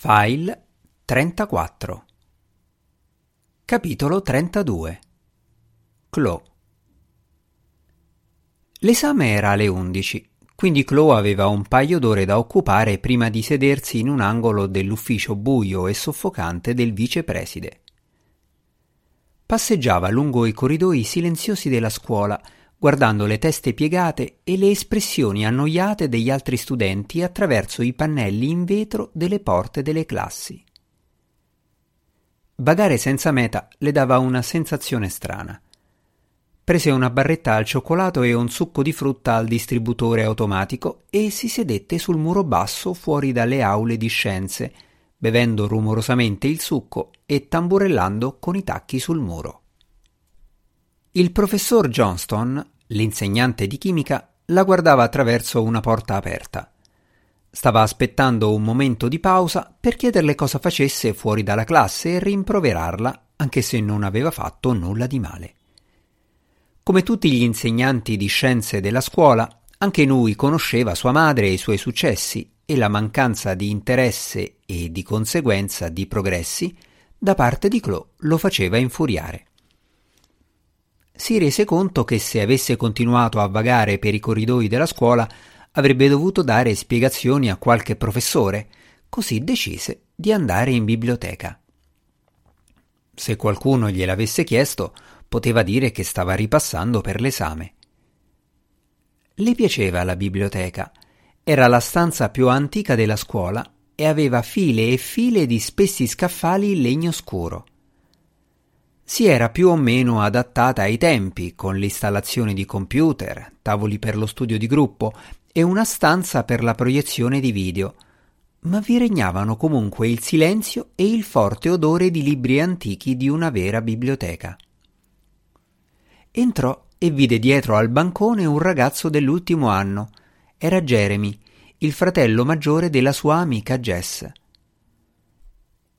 File 34 Capitolo 32 Chloe L'esame era alle 11, quindi Chloe aveva un paio d'ore da occupare prima di sedersi in un angolo dell'ufficio buio e soffocante del vicepreside. Passeggiava lungo i corridoi silenziosi della scuola guardando le teste piegate e le espressioni annoiate degli altri studenti attraverso i pannelli in vetro delle porte delle classi. Vagare senza meta le dava una sensazione strana. Prese una barretta al cioccolato e un succo di frutta al distributore automatico e si sedette sul muro basso fuori dalle aule di scienze, bevendo rumorosamente il succo e tamburellando con i tacchi sul muro. Il professor Johnston, l'insegnante di chimica, la guardava attraverso una porta aperta. Stava aspettando un momento di pausa per chiederle cosa facesse fuori dalla classe e rimproverarla, anche se non aveva fatto nulla di male. Come tutti gli insegnanti di scienze della scuola, anche lui conosceva sua madre e i suoi successi e la mancanza di interesse e di conseguenza di progressi da parte di Chloe lo faceva infuriare si rese conto che se avesse continuato a vagare per i corridoi della scuola avrebbe dovuto dare spiegazioni a qualche professore, così decise di andare in biblioteca. Se qualcuno gliel'avesse chiesto, poteva dire che stava ripassando per l'esame. Le piaceva la biblioteca. Era la stanza più antica della scuola e aveva file e file di spessi scaffali in legno scuro si era più o meno adattata ai tempi, con l'installazione di computer, tavoli per lo studio di gruppo e una stanza per la proiezione di video, ma vi regnavano comunque il silenzio e il forte odore di libri antichi di una vera biblioteca. Entrò e vide dietro al bancone un ragazzo dell'ultimo anno. Era Jeremy, il fratello maggiore della sua amica Jess.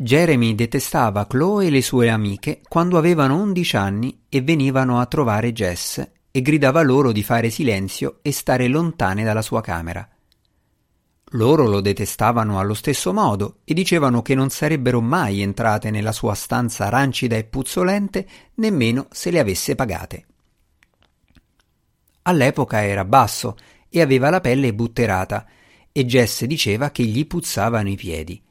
Jeremy detestava Chloe e le sue amiche quando avevano undici anni e venivano a trovare Jess e gridava loro di fare silenzio e stare lontane dalla sua camera. Loro lo detestavano allo stesso modo e dicevano che non sarebbero mai entrate nella sua stanza rancida e puzzolente nemmeno se le avesse pagate. All'epoca era basso e aveva la pelle butterata e Jess diceva che gli puzzavano i piedi.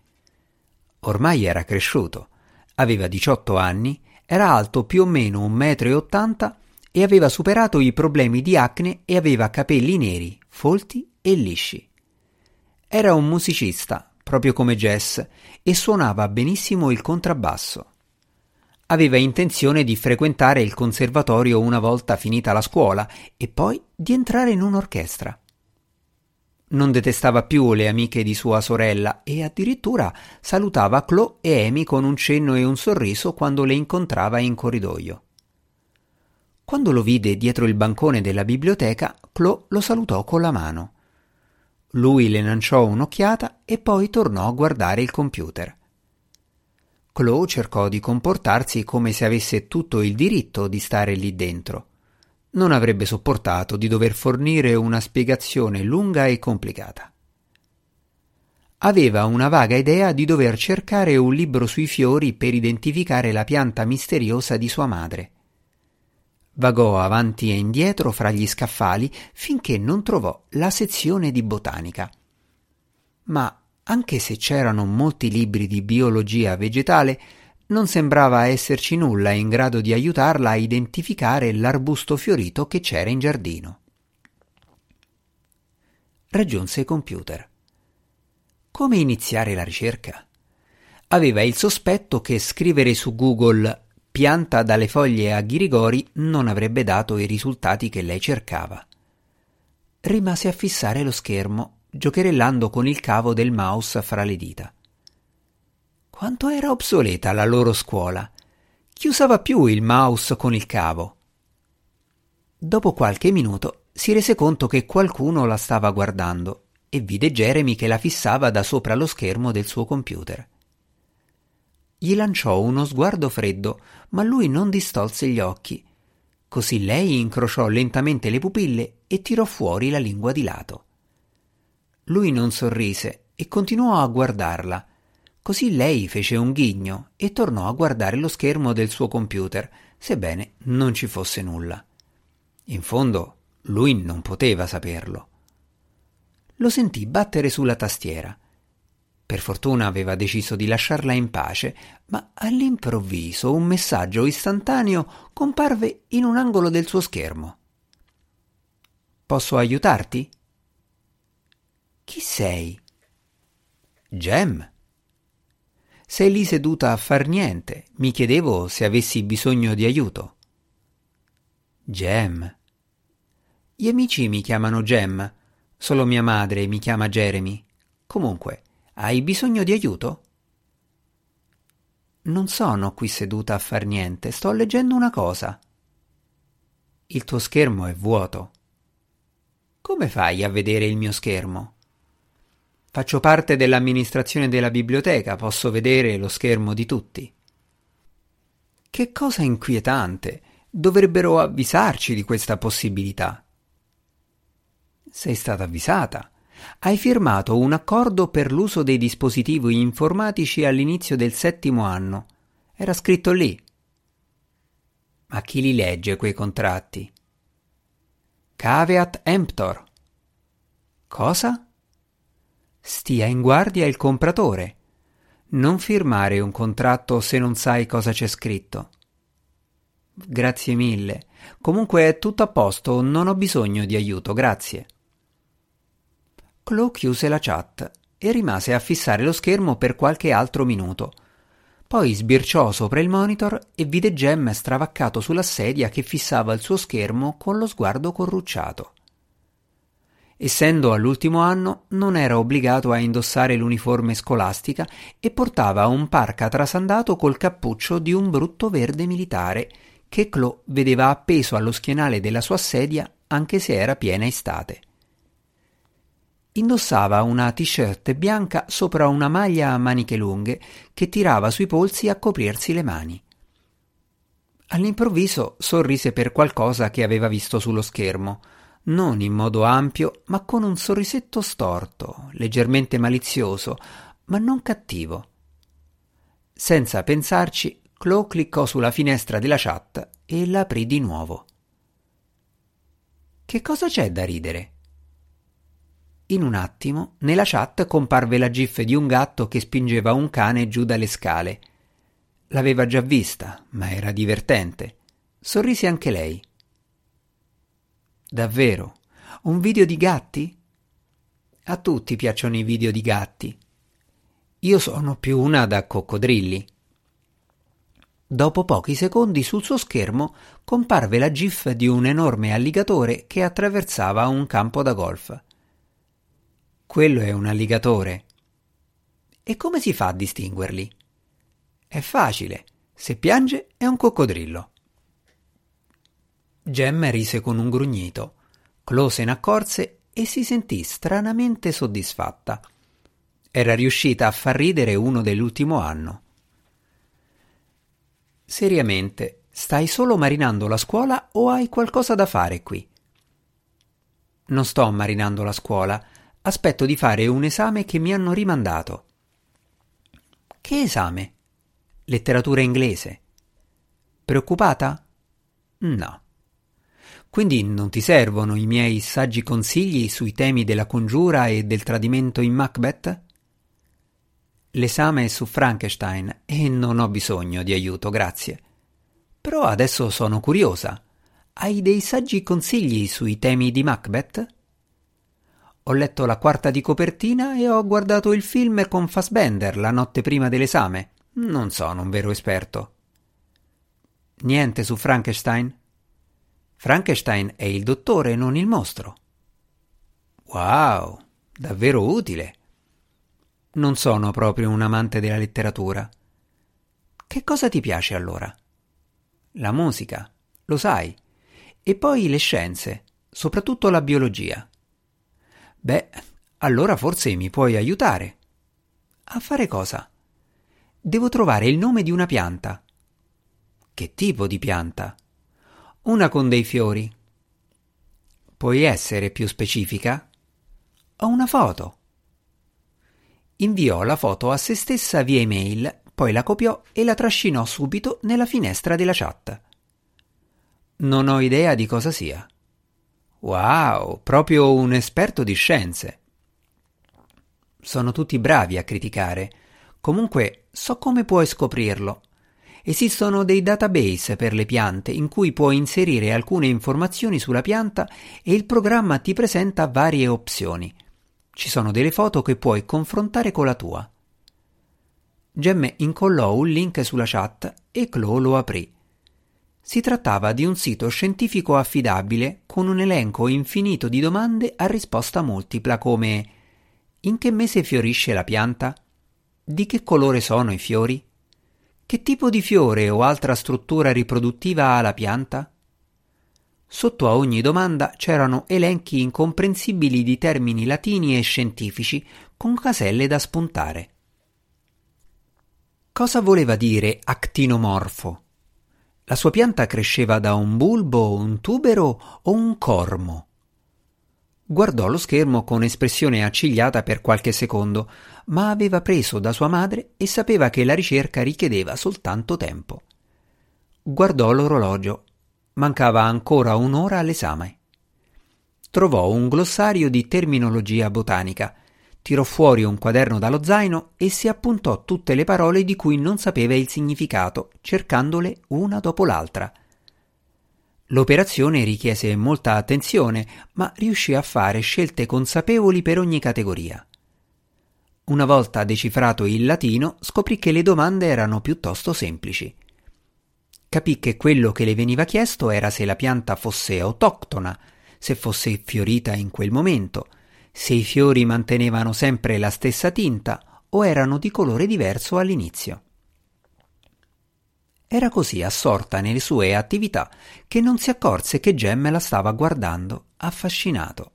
Ormai era cresciuto, aveva 18 anni, era alto più o meno un metro e ottanta e aveva superato i problemi di acne e aveva capelli neri, folti e lisci. Era un musicista, proprio come Jess, e suonava benissimo il contrabbasso. Aveva intenzione di frequentare il conservatorio una volta finita la scuola e poi di entrare in un'orchestra. Non detestava più le amiche di sua sorella e addirittura salutava Chloe e Amy con un cenno e un sorriso quando le incontrava in corridoio. Quando lo vide dietro il bancone della biblioteca, Chloe lo salutò con la mano. Lui le lanciò un'occhiata e poi tornò a guardare il computer. Chloe cercò di comportarsi come se avesse tutto il diritto di stare lì dentro non avrebbe sopportato di dover fornire una spiegazione lunga e complicata. Aveva una vaga idea di dover cercare un libro sui fiori per identificare la pianta misteriosa di sua madre. Vagò avanti e indietro fra gli scaffali finché non trovò la sezione di botanica. Ma anche se c'erano molti libri di biologia vegetale, non sembrava esserci nulla in grado di aiutarla a identificare l'arbusto fiorito che c'era in giardino. Raggiunse il computer. Come iniziare la ricerca? Aveva il sospetto che scrivere su Google pianta dalle foglie a ghirigori non avrebbe dato i risultati che lei cercava. Rimase a fissare lo schermo, giocherellando con il cavo del mouse fra le dita. Quanto era obsoleta la loro scuola. Chi usava più il mouse con il cavo? Dopo qualche minuto si rese conto che qualcuno la stava guardando e vide Jeremy che la fissava da sopra lo schermo del suo computer. Gli lanciò uno sguardo freddo, ma lui non distolse gli occhi. Così lei incrociò lentamente le pupille e tirò fuori la lingua di lato. Lui non sorrise e continuò a guardarla, Così lei fece un ghigno e tornò a guardare lo schermo del suo computer, sebbene non ci fosse nulla. In fondo, lui non poteva saperlo. Lo sentì battere sulla tastiera. Per fortuna aveva deciso di lasciarla in pace, ma all'improvviso un messaggio istantaneo comparve in un angolo del suo schermo. Posso aiutarti? Chi sei? Gem. Sei lì seduta a far niente. Mi chiedevo se avessi bisogno di aiuto. Gem. Gli amici mi chiamano Gem. Solo mia madre mi chiama Jeremy. Comunque, hai bisogno di aiuto? Non sono qui seduta a far niente, sto leggendo una cosa. Il tuo schermo è vuoto. Come fai a vedere il mio schermo? Faccio parte dell'amministrazione della biblioteca, posso vedere lo schermo di tutti. Che cosa inquietante! Dovrebbero avvisarci di questa possibilità. Sei stata avvisata. Hai firmato un accordo per l'uso dei dispositivi informatici all'inizio del settimo anno. Era scritto lì. Ma chi li legge quei contratti? Caveat emptor. Cosa? Stia in guardia il compratore. Non firmare un contratto se non sai cosa c'è scritto. Grazie mille. Comunque è tutto a posto, non ho bisogno di aiuto, grazie. Chloe chiuse la chat e rimase a fissare lo schermo per qualche altro minuto. Poi sbirciò sopra il monitor e vide Gem stravaccato sulla sedia che fissava il suo schermo con lo sguardo corrucciato. Essendo all'ultimo anno, non era obbligato a indossare l'uniforme scolastica e portava un parca trasandato col cappuccio di un brutto verde militare che Chloe vedeva appeso allo schienale della sua sedia anche se era piena estate. Indossava una t-shirt bianca sopra una maglia a maniche lunghe che tirava sui polsi a coprirsi le mani. All'improvviso sorrise per qualcosa che aveva visto sullo schermo non in modo ampio, ma con un sorrisetto storto, leggermente malizioso, ma non cattivo. Senza pensarci, Chloe cliccò sulla finestra della chat e la aprì di nuovo. Che cosa c'è da ridere? In un attimo, nella chat comparve la gif di un gatto che spingeva un cane giù dalle scale. L'aveva già vista, ma era divertente. Sorrise anche lei. Davvero? Un video di gatti? A tutti piacciono i video di gatti. Io sono più una da coccodrilli. Dopo pochi secondi sul suo schermo comparve la gif di un enorme alligatore che attraversava un campo da golf. Quello è un alligatore. E come si fa a distinguerli? È facile. Se piange è un coccodrillo. Gem rise con un grugnito. Chloe se ne accorse e si sentì stranamente soddisfatta. Era riuscita a far ridere uno dell'ultimo anno. Seriamente, stai solo marinando la scuola o hai qualcosa da fare qui? Non sto marinando la scuola, aspetto di fare un esame che mi hanno rimandato. Che esame? Letteratura inglese. Preoccupata? No. Quindi non ti servono i miei saggi consigli sui temi della congiura e del tradimento in Macbeth? L'esame è su Frankenstein e non ho bisogno di aiuto, grazie. Però adesso sono curiosa. Hai dei saggi consigli sui temi di Macbeth? Ho letto la quarta di copertina e ho guardato il film con Fassbender la notte prima dell'esame. Non sono un vero esperto. Niente su Frankenstein? Frankenstein è il dottore, non il mostro. Wow, davvero utile. Non sono proprio un amante della letteratura. Che cosa ti piace allora? La musica, lo sai. E poi le scienze, soprattutto la biologia. Beh, allora forse mi puoi aiutare. A fare cosa? Devo trovare il nome di una pianta. Che tipo di pianta? Una con dei fiori. Puoi essere più specifica? Ho una foto. inviò la foto a se stessa via email, poi la copiò e la trascinò subito nella finestra della chat. Non ho idea di cosa sia. Wow, proprio un esperto di scienze. Sono tutti bravi a criticare. Comunque so come puoi scoprirlo. Esistono dei database per le piante in cui puoi inserire alcune informazioni sulla pianta e il programma ti presenta varie opzioni. Ci sono delle foto che puoi confrontare con la tua. Gemme incollò un link sulla chat e Chloe lo aprì. Si trattava di un sito scientifico affidabile con un elenco infinito di domande a risposta multipla come In che mese fiorisce la pianta? Di che colore sono i fiori? Che tipo di fiore o altra struttura riproduttiva ha la pianta? Sotto a ogni domanda c'erano elenchi incomprensibili di termini latini e scientifici con caselle da spuntare. Cosa voleva dire actinomorfo? La sua pianta cresceva da un bulbo, un tubero o un cormo? Guardò lo schermo con espressione accigliata per qualche secondo, ma aveva preso da sua madre e sapeva che la ricerca richiedeva soltanto tempo. Guardò l'orologio. Mancava ancora un'ora all'esame. Trovò un glossario di terminologia botanica, tirò fuori un quaderno dallo zaino e si appuntò tutte le parole di cui non sapeva il significato, cercandole una dopo l'altra. L'operazione richiese molta attenzione, ma riuscì a fare scelte consapevoli per ogni categoria. Una volta decifrato il latino, scoprì che le domande erano piuttosto semplici. Capì che quello che le veniva chiesto era se la pianta fosse autoctona, se fosse fiorita in quel momento, se i fiori mantenevano sempre la stessa tinta o erano di colore diverso all'inizio. Era così assorta nelle sue attività che non si accorse che Gem la stava guardando, affascinato.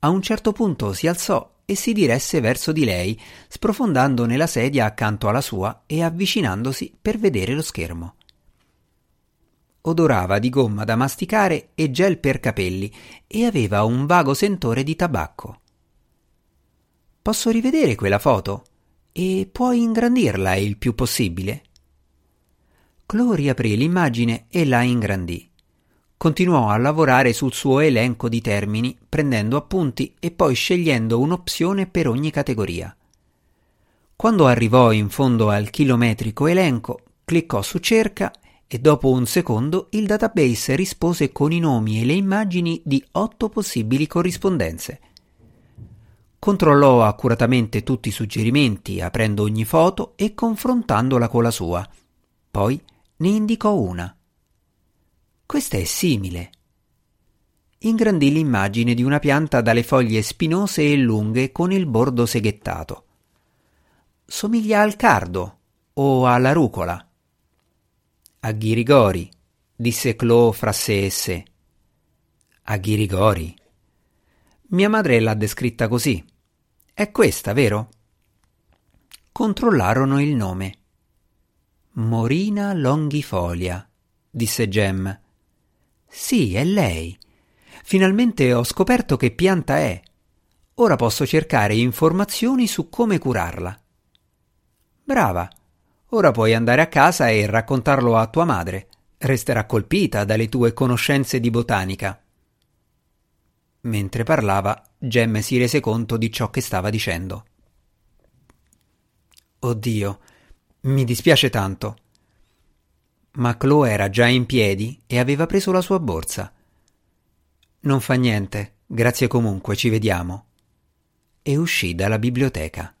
A un certo punto si alzò e si diresse verso di lei, sprofondando nella sedia accanto alla sua e avvicinandosi per vedere lo schermo. Odorava di gomma da masticare e gel per capelli e aveva un vago sentore di tabacco. Posso rivedere quella foto? E puoi ingrandirla il più possibile? Chloe riaprì l'immagine e la ingrandì. Continuò a lavorare sul suo elenco di termini, prendendo appunti e poi scegliendo un'opzione per ogni categoria. Quando arrivò in fondo al chilometrico elenco, cliccò su cerca e dopo un secondo il database rispose con i nomi e le immagini di otto possibili corrispondenze. Controllò accuratamente tutti i suggerimenti, aprendo ogni foto e confrontandola con la sua. Poi ne indicò una. Questa è simile. Ingrandì l'immagine di una pianta dalle foglie spinose e lunghe con il bordo seghettato. Somiglia al cardo o alla rucola. A Ghirigori, disse Chloe fra sé e sé. A Ghirigori. Mia madre l'ha descritta così. È questa, vero? Controllarono il nome. Morina longifolia, disse Gem. Sì, è lei. Finalmente ho scoperto che pianta è. Ora posso cercare informazioni su come curarla. Brava. Ora puoi andare a casa e raccontarlo a tua madre. Resterà colpita dalle tue conoscenze di botanica. Mentre parlava, Gem si rese conto di ciò che stava dicendo. Oddio, mi dispiace tanto. Ma Chloe era già in piedi e aveva preso la sua borsa. Non fa niente, grazie comunque, ci vediamo. E uscì dalla biblioteca.